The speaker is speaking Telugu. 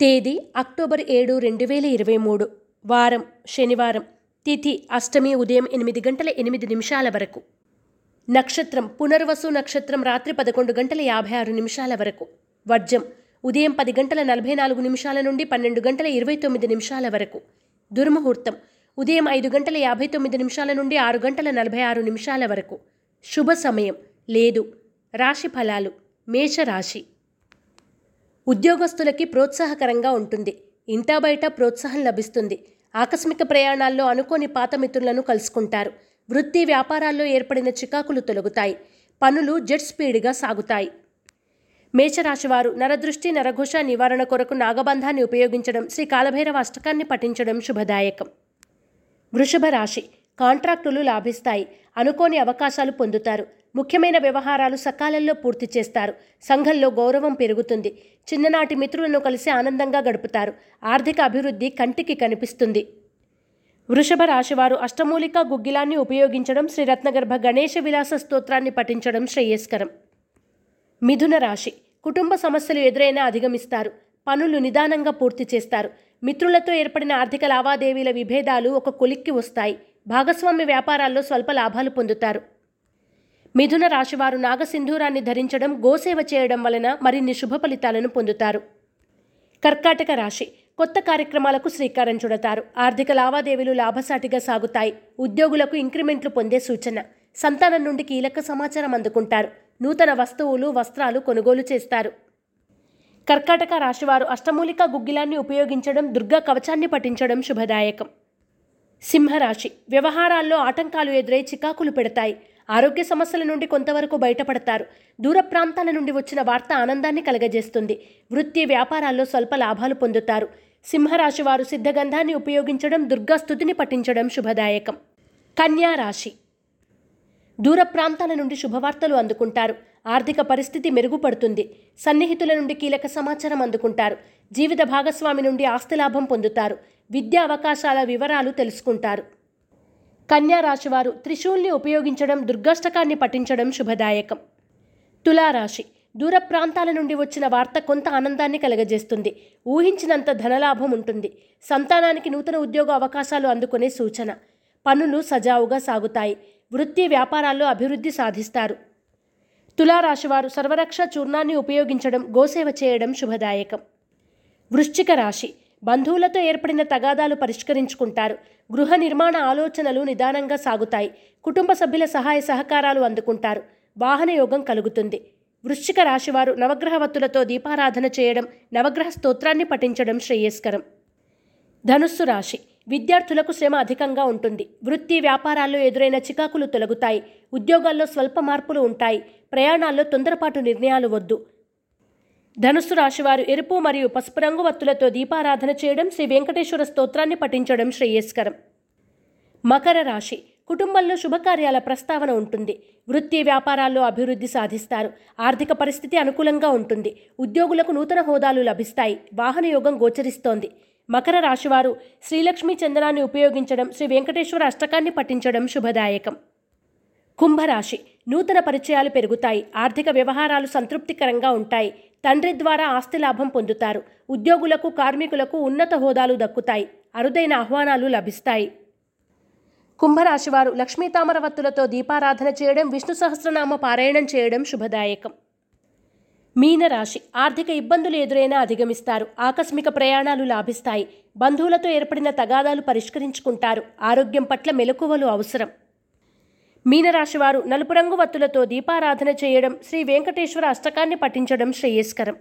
తేదీ అక్టోబర్ ఏడు రెండు వేల ఇరవై మూడు. వారం శనివారం. తిథి అష్టమి ఉదయం ఎనిమిది గంటల ఎనిమిది నిమిషాల వరకు. నక్షత్రం పునర్వసు నక్షత్రం రాత్రి పదకొండు గంటల యాభై ఆరు నిమిషాల వరకు. వర్జం ఉదయం పది గంటల నలభై నాలుగు నిమిషాల నుండి పన్నెండు గంటల ఇరవై తొమ్మిది నిమిషాల వరకు. దుర్ముహూర్తం ఉదయం ఐదు గంటల యాభై తొమ్మిది నిమిషాల నుండి ఆరు గంటల నలభై ఆరు నిమిషాల వరకు. శుభ సమయం లేదు. రాశి ఫలాలు మేషరాశి. ఉద్యోగస్తులకి ప్రోత్సాహకరంగా ఉంటుంది. ఇంటా బయట ప్రోత్సాహం లభిస్తుంది. ఆకస్మిక ప్రయాణాల్లో అనుకోని పాత మిత్రులను కలుసుకుంటారు. వృత్తి వ్యాపారాల్లో ఏర్పడిన చికాకులు తొలగుతాయి. పనులు జెట్ స్పీడ్గా సాగుతాయి. మేషరాశివారు నరదృష్టి నరఘోష నివారణ కొరకు నాగబంధాన్ని ఉపయోగించడం శ్రీ కాలభైరవ అష్టకాన్ని పఠించడం శుభదాయకం. వృషభ రాశి కాంట్రాక్టులు లాభిస్తాయి. అనుకోని అవకాశాలు పొందుతారు. ముఖ్యమైన వ్యవహారాలు సకాలంలో పూర్తి చేస్తారు. సంఘంలో గౌరవం పెరుగుతుంది. చిన్ననాటి మిత్రులను కలిసి ఆనందంగా గడుపుతారు. ఆర్థిక అభివృద్ధి కంటికి కనిపిస్తుంది. వృషభ రాశివారు అష్టమూలిక గుగ్గిలాన్ని ఉపయోగించడం శ్రీ రత్నగర్భ గణేష విలాస స్తోత్రాన్ని పఠించడం శ్రేయస్కరం. మిథున రాశి కుటుంబ సమస్యలు ఎదురైనా అధిగమిస్తారు. పనులు నిదానంగా పూర్తి చేస్తారు. మిత్రులతో ఏర్పడిన ఆర్థిక లావాదేవీల విభేదాలు ఒక కొలిక్కి వస్తాయి. భాగస్వామ్య వ్యాపారాల్లో స్వల్ప లాభాలు పొందుతారు. మిథున రాశివారు నాగసింధూరాన్ని ధరించడం గోసేవ చేయడం వలన మరిన్ని శుభ ఫలితాలను పొందుతారు. కర్కాటక రాశి కొత్త కార్యక్రమాలకు శ్రీకారం చుడతారు. ఆర్థిక లావాదేవీలు లాభసాటిగా సాగుతాయి. ఉద్యోగులకు ఇంక్రిమెంట్లు పొందే సూచన. సంతానం నుండి కీలక సమాచారం అందుకుంటారు. నూతన వస్తువులు వస్త్రాలు కొనుగోలు చేస్తారు. కర్కాటక రాశివారు అష్టమూలిక గుగ్గిలాన్ని ఉపయోగించడం దుర్గా కవచాన్ని పఠించడం శుభదాయకం. సింహరాశి వ్యవహారాల్లో ఆటంకాలు ఎదురై చికాకులు పెడతాయి. ఆరోగ్య సమస్యల నుండి కొంతవరకు బయటపడతారు. దూర ప్రాంతాల నుండి వచ్చిన వార్త ఆనందాన్ని కలగజేస్తుంది. వృత్తి వ్యాపారాల్లో స్వల్ప లాభాలు పొందుతారు. సింహరాశి వారు సిద్ధగంధాన్ని ఉపయోగించడం దుర్గాస్థుతిని పఠించడం శుభదాయకం. కన్యా రాశి. దూర ప్రాంతాల నుండి శుభవార్తలు అందుకుంటారు. ఆర్థిక పరిస్థితి మెరుగుపడుతుంది. సన్నిహితుల నుండి కీలక సమాచారం అందుకుంటారు. జీవిత భాగస్వామి నుండి ఆస్తి లాభం పొందుతారు. విద్యా అవకాశాల వివరాలు తెలుసుకుంటారు. కన్యా రాశివారు త్రిశూల్ని ఉపయోగించడం దుర్గాష్టకాన్ని పఠించడం శుభదాయకం. తులారాశి దూర ప్రాంతాల నుండి వచ్చిన వార్త కొంత ఆనందాన్ని కలగజేస్తుంది. ఊహించినంత ధనలాభం ఉంటుంది. సంతానానికి నూతన ఉద్యోగ అవకాశాలు అందుకునే సూచన. పనులు సజావుగా సాగుతాయి. వృత్తి వ్యాపారాల్లో అభివృద్ధి సాధిస్తారు. తులారాశివారు సర్వరక్ష చూర్ణాన్ని ఉపయోగించడం గోసేవ చేయడం శుభదాయకం. వృశ్చిక రాశి బంధువులతో ఏర్పడిన తగాదాలు పరిష్కరించుకుంటారు. గృహ నిర్మాణ ఆలోచనలు నిదానంగా సాగుతాయి. కుటుంబ సభ్యుల సహాయ సహకారాలు అందుకుంటారు. వాహన యోగం కలుగుతుంది. వృశ్చిక రాశివారు నవగ్రహవత్తులతో దీపారాధన చేయడం నవగ్రహ స్తోత్రాన్ని పఠించడం శ్రేయస్కరం. ధనుస్సు రాశి విద్యార్థులకు శ్రమ అధికంగా ఉంటుంది. వృత్తి వ్యాపారాల్లో ఎదురైన చికాకులు తొలగుతాయి. ఉద్యోగాల్లో స్వల్ప మార్పులు ఉంటాయి. ప్రయాణాల్లో తొందరపాటు నిర్ణయాలు వద్దు. ధనుస్సు రాశివారు ఎరుపు మరియు పసుపు రంగు వత్తులతో దీపారాధన చేయడం శ్రీ వెంకటేశ్వర స్తోత్రాన్ని పఠించడం శ్రేయస్కరం. మకర రాశి. కుటుంబంలో శుభకార్యాల ప్రస్తావన ఉంటుంది. వృత్తి వ్యాపారాల్లో అభివృద్ధి సాధిస్తారు. ఆర్థిక పరిస్థితి అనుకూలంగా ఉంటుంది. ఉద్యోగులకు నూతన హోదాలు లభిస్తాయి. వాహన యోగం గోచరిస్తోంది. మకర రాశివారు శ్రీలక్ష్మీ చందనాన్ని ఉపయోగించడం శ్రీ వెంకటేశ్వర అష్టకాన్ని పఠించడం శుభదాయకం. కుంభరాశి. నూతన పరిచయాలు పెరుగుతాయి. ఆర్థిక వ్యవహారాలు సంతృప్తికరంగా ఉంటాయి. తండ్రి ద్వారా ఆస్తి లాభం పొందుతారు. ఉద్యోగులకు కార్మికులకు ఉన్నత హోదాలు దక్కుతాయి. అరుదైన ఆహ్వానాలు లభిస్తాయి. కుంభరాశివారు లక్ష్మీ తామరవత్తులతో దీపారాధన చేయడం విష్ణు సహస్రనామ పారాయణం చేయడం శుభదాయకం. మీనరాశి ఆర్థిక ఇబ్బందులు ఎదురైనా అధిగమిస్తారు. ఆకస్మిక ప్రయాణాలు లాభిస్తాయి. బంధువులతో ఏర్పడిన తగాదాలు పరిష్కరించుకుంటారు. ఆరోగ్యం పట్ల మెలకువలు అవసరం. మీనరాశివారు నలుపు రంగు వత్తులతో దీపారాధన చేయడం శ్రీ వెంకటేశ్వర అష్టకాన్ని పఠించడం శ్రేయస్కరం.